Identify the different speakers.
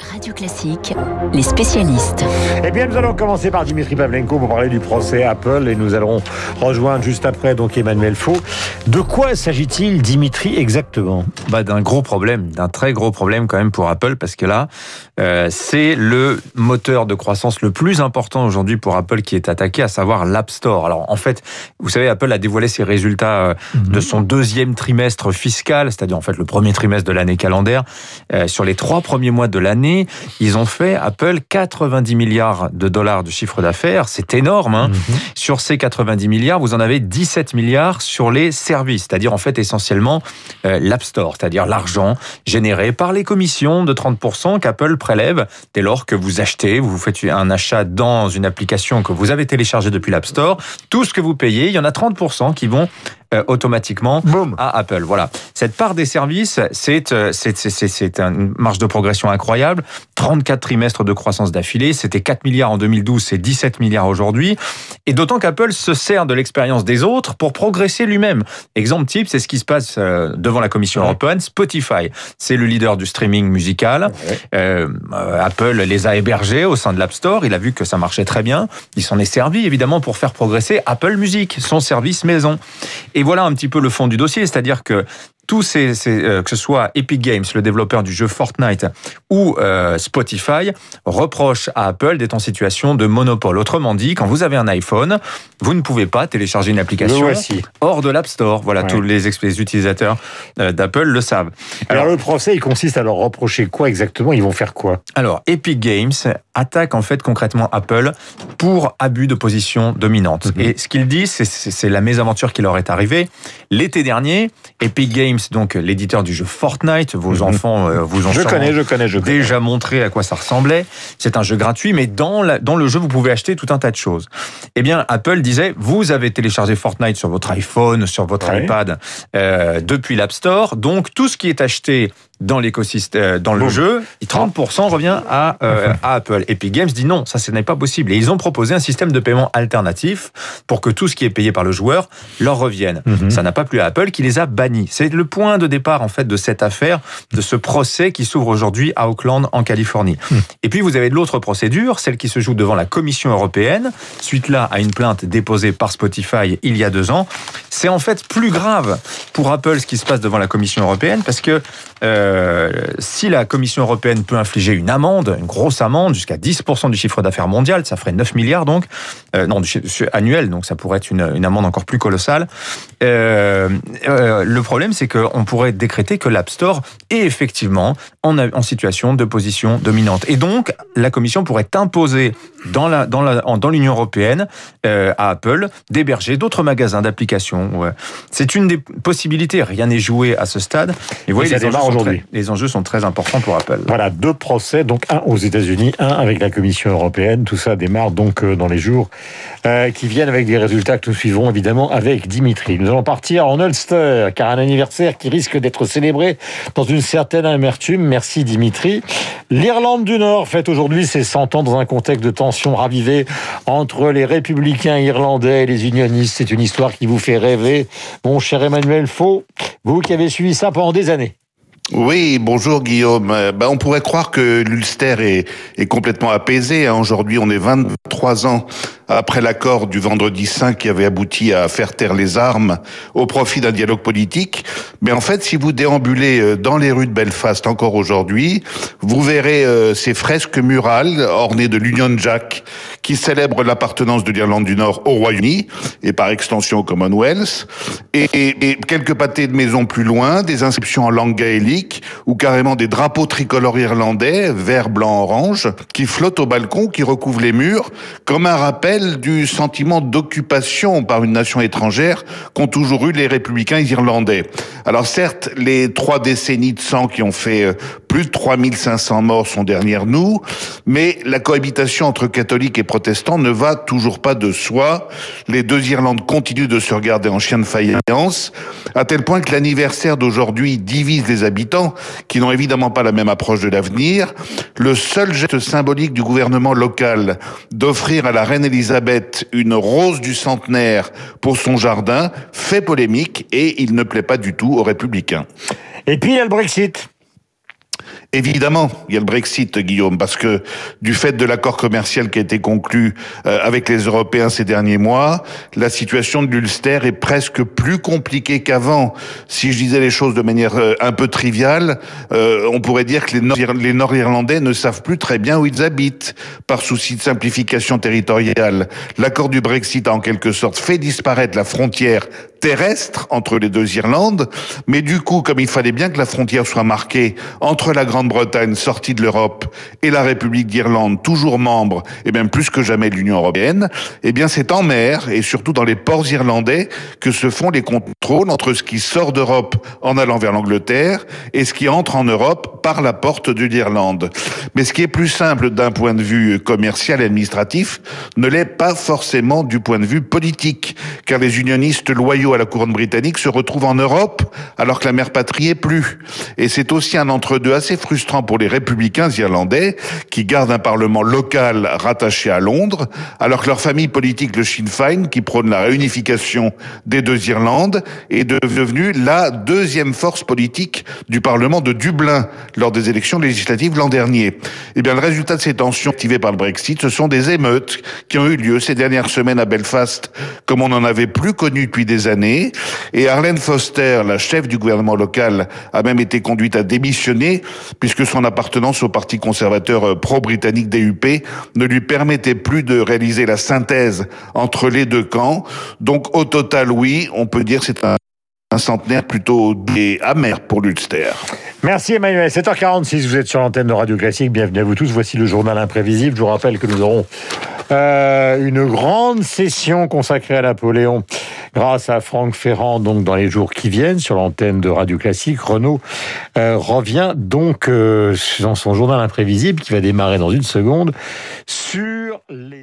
Speaker 1: Radio Classique, les spécialistes.
Speaker 2: Eh bien, nous allons commencer par Dimitri Pavlenko pour parler du procès Apple et nous allons rejoindre juste après donc Emmanuel Faux. De quoi s'agit-il, Dimitri, exactement?
Speaker 3: Bah, D'un gros problème, d'un très gros problème quand même pour Apple parce que là, euh, c'est le moteur de croissance le plus important aujourd'hui pour Apple qui est attaqué, à savoir l'App Store. Alors en fait, vous savez, Apple a dévoilé ses résultats euh, de son deuxième trimestre fiscal, c'est-à-dire en fait le premier trimestre de l'année calendaire. Euh, sur les trois premiers mois de l'année, ils ont fait, Apple, 90 milliards de dollars de chiffre d'affaires. C'est énorme. Hein. Mhm. Sur ces 90 milliards, vous en avez 17 milliards sur les services, c'est-à-dire en fait essentiellement euh, l'App Store, c'est-à-dire l'argent généré par les commissions de 30% qu'Apple prélève dès lors que vous achetez, vous faites un achat dans une application que vous avez téléchargée depuis l'App Store. Tout ce que vous payez, il y en a 30% qui vont euh, automatiquement à Apple. Voilà. Cette part des services, c'est euh, une marge de progression incroyable. 34 trimestres de croissance d'affilée. C'était 4 milliards en 2012, c'est 17 milliards aujourd'hui. Et d'autant qu'Apple se sert de l'expérience des autres pour progresser lui-même. Exemple type, c'est ce qui se passe euh, devant la Commission européenne. Spotify, c'est le leader du streaming musical. Apple les a hébergés au sein de l'App Store. Il a vu que ça marchait très bien. Il s'en est servi évidemment pour faire progresser Apple Music, son service maison. Et et voilà un petit peu le fond du dossier, c'est-à-dire que tous ces, euh, que ce soit Epic Games, le développeur du jeu Fortnite, ou euh, Spotify, reprochent à Apple d'être en situation de monopole. Autrement dit, quand vous avez un iPhone, vous ne pouvez pas télécharger une application hors de l'App Store. Voilà, tous les, utilisateurs euh, d'Apple le savent.
Speaker 2: Alors, le procès, il consiste à leur reprocher quoi exactement? Ils vont faire quoi?
Speaker 3: Alors Epic Games attaque en fait concrètement Apple pour abus de position dominante. Mhm. Et ce qu'ils disent, c'est la mésaventure qui leur est arrivée. L'été dernier, Epic Games donc l'éditeur du jeu Fortnite. Vos mhm. enfants euh, vous ont
Speaker 2: je connais, je connais, je
Speaker 3: déjà montré à quoi ça ressemblait. C'est un jeu gratuit, mais dans, dans le jeu, vous pouvez acheter tout un tas de choses. Eh bien, Apple disait, vous avez téléchargé Fortnite sur votre iPhone, sur votre iPad euh, depuis l'App Store, donc tout ce qui est acheté dans l'écosystème, euh, dans le jeu, 30% revient à, euh, à Apple. Epic Games dit non, ça ce n'est pas possible. Et ils ont proposé un système de paiement alternatif pour que tout ce qui est payé par le joueur leur revienne. Mhm. Ça n'a pas plu à Apple qui les a bannis. C'est le point de départ en fait de cette affaire, de ce procès qui s'ouvre aujourd'hui à Oakland en Californie. Mhm. Et puis vous avez l'autre procédure, celle qui se joue devant la Commission européenne, suite là à une plainte déposée par Spotify il y a deux ans. C'est en fait plus grave pour Apple ce qui se passe devant la Commission européenne parce que euh, euh, si la Commission européenne peut infliger une amende, une grosse amende, jusqu'à 10% du chiffre d'affaires mondial, ça ferait 9 milliards donc, euh, non, annuel, donc ça pourrait être une, amende encore plus colossale. Euh, le problème, c'est qu'on pourrait décréter que l'App Store est effectivement en, en, situation de position dominante. Et donc, la Commission pourrait imposer dans la dans la dans l'Union européenne à Apple d'héberger d'autres magasins d'applications. C'est une des possibilités. Rien n'est joué à ce stade.
Speaker 2: Et voyez, ça démarre aujourd'hui
Speaker 3: les enjeux sont très importants pour Apple.
Speaker 2: Voilà, deux procès, donc un aux États-Unis, un avec la Commission européenne. Tout ça démarre donc euh, dans les jours euh, qui viennent avec des résultats que nous suivrons évidemment avec Dimitri. Nous allons partir en Ulster, car un anniversaire qui risque d'être célébré dans une certaine amertume. Merci Dimitri. L'Irlande du Nord fête aujourd'hui ses 100 ans dans un contexte de tension ravivée entre les républicains irlandais et les unionistes. C'est une histoire qui vous fait rêver, mon cher Emmanuel Faux, vous qui avez suivi ça pendant des années.
Speaker 4: Oui, bonjour Guillaume. Euh, ben, on pourrait croire que l'Ulster est, complètement apaisé. Hein. Aujourd'hui, on est 23 ans après l'accord du vendredi 5 qui avait abouti à faire taire les armes au profit d'un dialogue politique. Mais en fait, si vous déambulez euh, dans les rues de Belfast encore aujourd'hui, vous verrez euh, ces fresques murales ornées de l'Union Jack qui célèbrent l'appartenance de l'Irlande du Nord au Royaume-Uni et par extension au Commonwealth. Et, et, quelques pâtés de maisons plus loin, des inscriptions en langue gaélique ou carrément des drapeaux tricolores irlandais, vert, blanc, orange, qui flottent au balcon, qui recouvrent les murs, comme un rappel du sentiment d'occupation par une nation étrangère qu'ont toujours eu les républicains irlandais. Alors certes, les trois décennies de sang qui ont fait euh, plus de 3500 morts sont derrière nous, mais la cohabitation entre catholiques et protestants ne va toujours pas de soi. Les deux Irlandes continuent de se regarder en chien de faïence, à tel point que l'anniversaire d'aujourd'hui divise les habitants, qui n'ont évidemment pas la même approche de l'avenir. Le seul geste symbolique du gouvernement local d'offrir à la reine Elisabeth une rose du centenaire pour son jardin fait polémique et il ne plaît pas du tout aux républicains.
Speaker 2: Et puis il y a le Brexit.
Speaker 4: Évidemment, il y a le Brexit, Guillaume, parce que du fait de l'accord commercial qui a été conclu euh, avec les Européens ces derniers mois, la situation de l'Ulster est presque plus compliquée qu'avant. Si je disais les choses de manière euh, un peu triviale, euh, on pourrait dire que les Nord-Irlandais ne savent plus très bien où ils habitent, par souci de simplification territoriale. L'accord du Brexit a en quelque sorte fait disparaître la frontière terrestre entre les deux Irlandes, mais du coup, comme il fallait bien que la frontière soit marquée entre la Grande-Bretagne sortie de l'Europe et la République d'Irlande, toujours membre, et même plus que jamais de l'Union européenne, eh bien c'est en mer et surtout dans les ports irlandais que se font les contrôles entre ce qui sort d'Europe en allant vers l'Angleterre et ce qui entre en Europe par la porte de l'Irlande. Mais ce qui est plus simple d'un point de vue commercial et administratif ne l'est pas forcément du point de vue politique, car les unionistes loyaux à la couronne britannique se retrouve en Europe alors que la mère patrie est plus. Et c'est aussi un entre-deux assez frustrant pour les républicains irlandais qui gardent un parlement local rattaché à Londres alors que leur famille politique, le Sinn Féin, qui prône la réunification des deux Irlandes, est devenue la deuxième force politique du parlement de Dublin lors des élections législatives l'an dernier. Eh bien, le résultat de ces tensions activées par le Brexit, ce sont des émeutes qui ont eu lieu ces dernières semaines à Belfast, comme on n'en avait plus connu depuis des années et Arlene Foster, la chef du gouvernement local, a même été conduite à démissionner puisque son appartenance au parti conservateur euh, pro-britannique DUP ne lui permettait plus de réaliser la synthèse entre les deux camps. Donc au total, oui, on peut dire c'est un centenaire plutôt amer pour l'Ulster.
Speaker 2: Merci Emmanuel. 7h46, vous êtes sur l'antenne de Radio Classique. Bienvenue à vous tous. Voici le journal imprévisible. Je vous rappelle que nous aurons euh, une grande session consacrée à Napoléon grâce à Franck Ferrand donc dans les jours qui viennent sur l'antenne de Radio Classique. Renaud euh, revient donc euh, dans son journal imprévisible qui va démarrer dans une seconde sur les.